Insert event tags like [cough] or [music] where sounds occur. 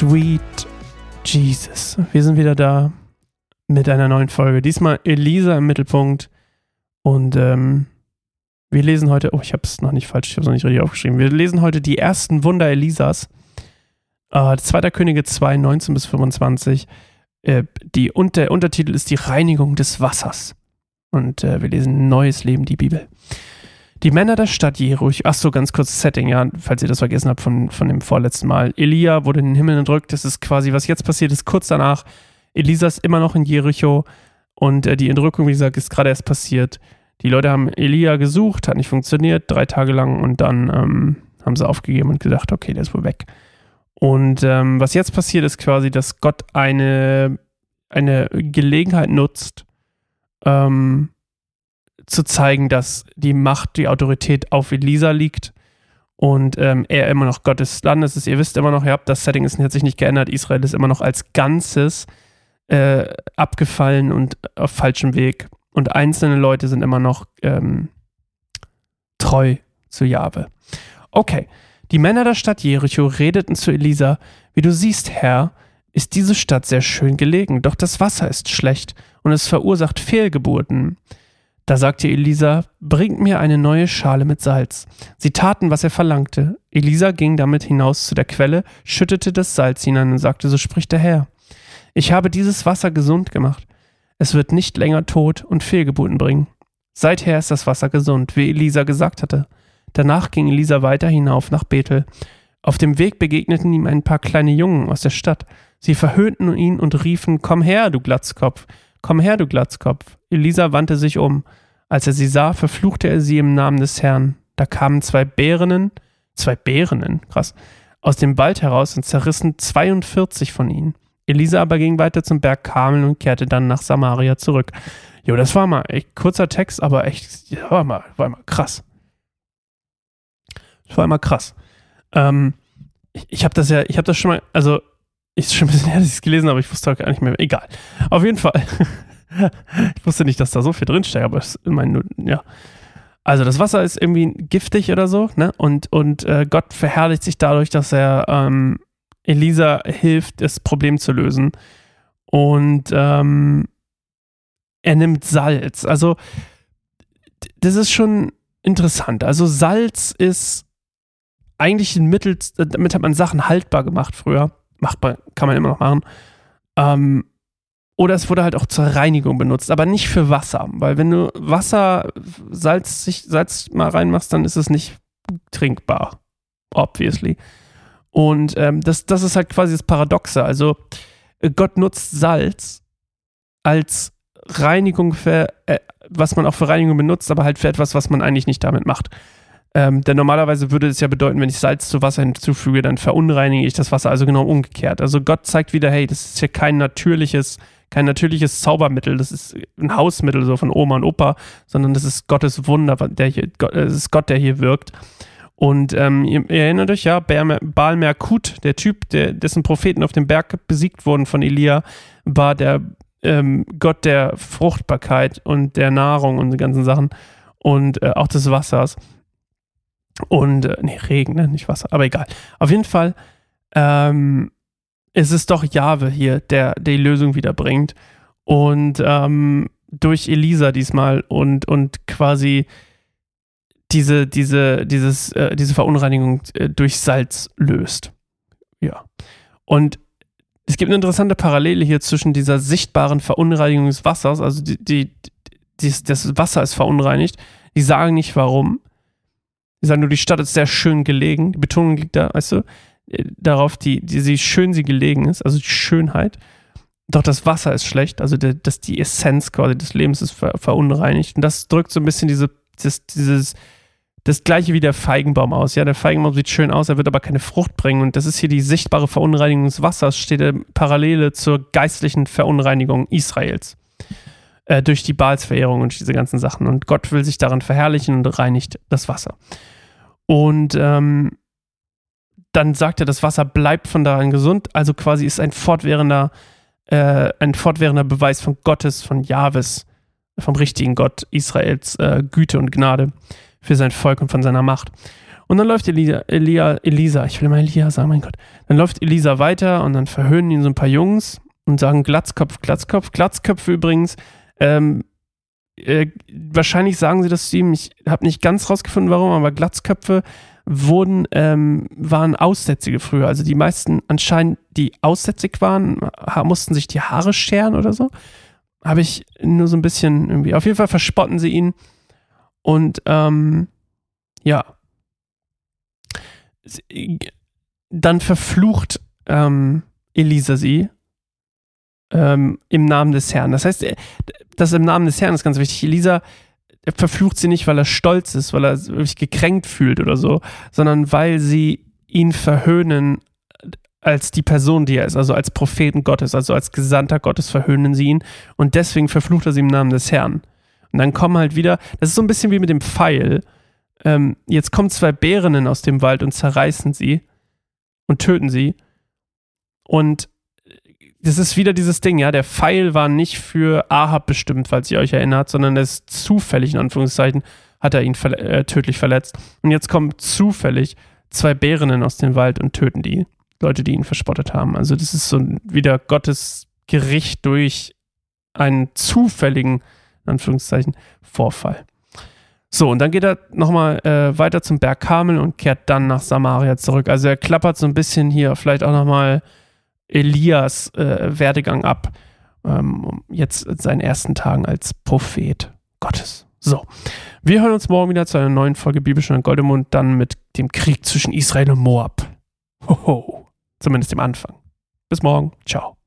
Sweet Jesus. Wir sind wieder da mit einer neuen Folge. Diesmal Elisa im Mittelpunkt. Und ähm, wir lesen heute, oh, ich habe es noch nicht falsch, ich habe es noch nicht richtig aufgeschrieben. Wir lesen heute die ersten Wunder Elisas. Äh, 2. Könige 2, 19 bis 25. Äh, die, und der Untertitel ist die Reinigung des Wassers. Und äh, wir lesen Neues Leben, die Bibel. Die Männer der Stadt Jericho, ach so, ganz kurzes Setting, ja, falls ihr das vergessen habt von, von dem vorletzten Mal. Elia wurde in den Himmel entrückt, das ist quasi, was jetzt passiert ist, kurz danach. Elisa ist immer noch in Jericho und äh, die Entrückung, wie gesagt, ist gerade erst passiert. Die Leute haben Elia gesucht, hat nicht funktioniert, drei Tage lang und dann ähm, haben sie aufgegeben und gedacht, okay, der ist wohl weg. Und ähm, was jetzt passiert, ist quasi, dass Gott eine, eine Gelegenheit nutzt, ähm, zu zeigen, dass die Macht, die Autorität auf Elisa liegt und ähm, er immer noch Gottes Landes ist. Ihr wisst immer noch, ja, das Setting ist, hat sich nicht geändert. Israel ist immer noch als Ganzes äh, abgefallen und auf falschem Weg. Und einzelne Leute sind immer noch ähm, treu zu Jahwe. Okay, die Männer der Stadt Jericho redeten zu Elisa, wie du siehst, Herr, ist diese Stadt sehr schön gelegen, doch das Wasser ist schlecht und es verursacht Fehlgeburten. Da sagte Elisa, bringt mir eine neue Schale mit Salz. Sie taten, was er verlangte. Elisa ging damit hinaus zu der Quelle, schüttete das Salz hinein und sagte, so spricht der Herr. Ich habe dieses Wasser gesund gemacht. Es wird nicht länger Tod und Fehlgeburten bringen. Seither ist das Wasser gesund, wie Elisa gesagt hatte. Danach ging Elisa weiter hinauf nach Bethel. Auf dem Weg begegneten ihm ein paar kleine Jungen aus der Stadt. Sie verhöhnten ihn und riefen, Komm her, du Glatzkopf, komm her, du Glatzkopf. Elisa wandte sich um. Als er sie sah, verfluchte er sie im Namen des Herrn. Da kamen zwei Bärenen, zwei Bärenen, krass, aus dem Wald heraus und zerrissen 42 von ihnen. Elisa aber ging weiter zum Berg Kamel und kehrte dann nach Samaria zurück. Jo, das war mal echt kurzer Text, aber echt, war mal, war mal krass. Das war immer krass. Ähm, ich, ich habe das ja, ich habe das schon mal, also, ist schon ein bisschen her, dass ich es gelesen habe, aber ich wusste auch gar nicht mehr. Egal. Auf jeden Fall. [laughs] ich wusste nicht, dass da so viel drinsteckt, aber es, mein, ja. Also das Wasser ist irgendwie giftig oder so, ne? Und, und äh, Gott verherrlicht sich dadurch, dass er ähm, Elisa hilft, das Problem zu lösen. Und ähm, er nimmt Salz. Also das ist schon interessant. Also Salz ist eigentlich ein Mittel, damit hat man Sachen haltbar gemacht früher. Macht man, kann man immer noch machen. Ähm, oder es wurde halt auch zur Reinigung benutzt, aber nicht für Wasser. Weil wenn du Wasser, Salz, Salz mal reinmachst, dann ist es nicht trinkbar. Obviously. Und ähm, das, das ist halt quasi das Paradoxe. Also äh, Gott nutzt Salz als Reinigung für, äh, was man auch für Reinigung benutzt, aber halt für etwas, was man eigentlich nicht damit macht. Ähm, denn normalerweise würde es ja bedeuten, wenn ich Salz zu Wasser hinzufüge, dann verunreinige ich das Wasser, also genau umgekehrt. Also Gott zeigt wieder, hey, das ist hier kein natürliches kein natürliches Zaubermittel, das ist ein Hausmittel so von Oma und Opa, sondern das ist Gottes Wunder, der hier, es ist Gott, der hier wirkt. Und ähm, ihr, ihr, erinnert euch ja, Baal Merkut, der Typ, der, dessen Propheten auf dem Berg besiegt wurden von Elia, war der ähm, Gott der Fruchtbarkeit und der Nahrung und die ganzen Sachen und äh, auch des Wassers. Und, äh, nee, Regen, ne? nicht Wasser, aber egal. Auf jeden Fall ähm, es ist doch Jahwe hier, der die Lösung wiederbringt. Und ähm, durch Elisa diesmal und, und quasi diese, diese, dieses, äh, diese Verunreinigung äh, durch Salz löst. Ja. Und es gibt eine interessante Parallele hier zwischen dieser sichtbaren Verunreinigung des Wassers, also die, die, die, das Wasser ist verunreinigt. Die sagen nicht warum. Die sagen nur, die Stadt ist sehr schön gelegen. Die Betonung liegt da, weißt du? darauf, die, die, wie schön sie gelegen ist, also die Schönheit. Doch das Wasser ist schlecht, also der, das, die Essenz quasi des Lebens ist ver, verunreinigt. Und das drückt so ein bisschen diese, das, dieses, das gleiche wie der Feigenbaum aus. Ja, der Feigenbaum sieht schön aus, er wird aber keine Frucht bringen. Und das ist hier die sichtbare Verunreinigung des Wassers, steht in Parallele zur geistlichen Verunreinigung Israels. Äh, durch die Baalsverehrung und diese ganzen Sachen. Und Gott will sich daran verherrlichen und reinigt das Wasser. Und ähm, dann sagt er, das Wasser bleibt von daran gesund. Also quasi ist ein fortwährender, äh, ein fortwährender Beweis von Gottes, von Jahwes, vom richtigen Gott Israels äh, Güte und Gnade für sein Volk und von seiner Macht. Und dann läuft Elia, Elia, Elisa, ich will mal Elia sagen, mein Gott. Dann läuft Elisa weiter und dann verhöhnen ihn so ein paar Jungs und sagen Glatzkopf, Glatzkopf, Glatzköpfe übrigens. Ähm, äh, wahrscheinlich sagen sie das zu ihm, ich habe nicht ganz rausgefunden, warum, aber Glatzköpfe wurden, ähm, waren Aussätzige früher. Also die meisten anscheinend, die aussätzig waren, mussten sich die Haare scheren oder so. Habe ich nur so ein bisschen irgendwie. Auf jeden Fall verspotten sie ihn. Und ähm, ja. Dann verflucht ähm, Elisa sie ähm, im Namen des Herrn. Das heißt, das im Namen des Herrn ist ganz wichtig. Elisa er verflucht sie nicht, weil er stolz ist, weil er sich gekränkt fühlt oder so, sondern weil sie ihn verhöhnen als die Person, die er ist, also als Propheten Gottes, also als Gesandter Gottes verhöhnen sie ihn und deswegen verflucht er sie im Namen des Herrn. Und dann kommen halt wieder, das ist so ein bisschen wie mit dem Pfeil. Ähm, jetzt kommen zwei Bärinnen aus dem Wald und zerreißen sie und töten sie. Und das ist wieder dieses Ding, ja, der Pfeil war nicht für Ahab bestimmt, falls ihr euch erinnert, sondern er ist zufällig, in Anführungszeichen, hat er ihn verle äh, tödlich verletzt. Und jetzt kommen zufällig zwei Bärinnen aus dem Wald und töten die Leute, die ihn verspottet haben. Also das ist so wieder Gottes Gericht durch einen zufälligen, in Anführungszeichen, Vorfall. So, und dann geht er nochmal äh, weiter zum Berg Kamel und kehrt dann nach Samaria zurück. Also er klappert so ein bisschen hier vielleicht auch nochmal Elias äh, Werdegang ab. Ähm, jetzt in seinen ersten Tagen als Prophet Gottes. So, wir hören uns morgen wieder zu einer neuen Folge Bibelstunde Goldemund, dann mit dem Krieg zwischen Israel und Moab. Hoho, zumindest dem Anfang. Bis morgen, ciao.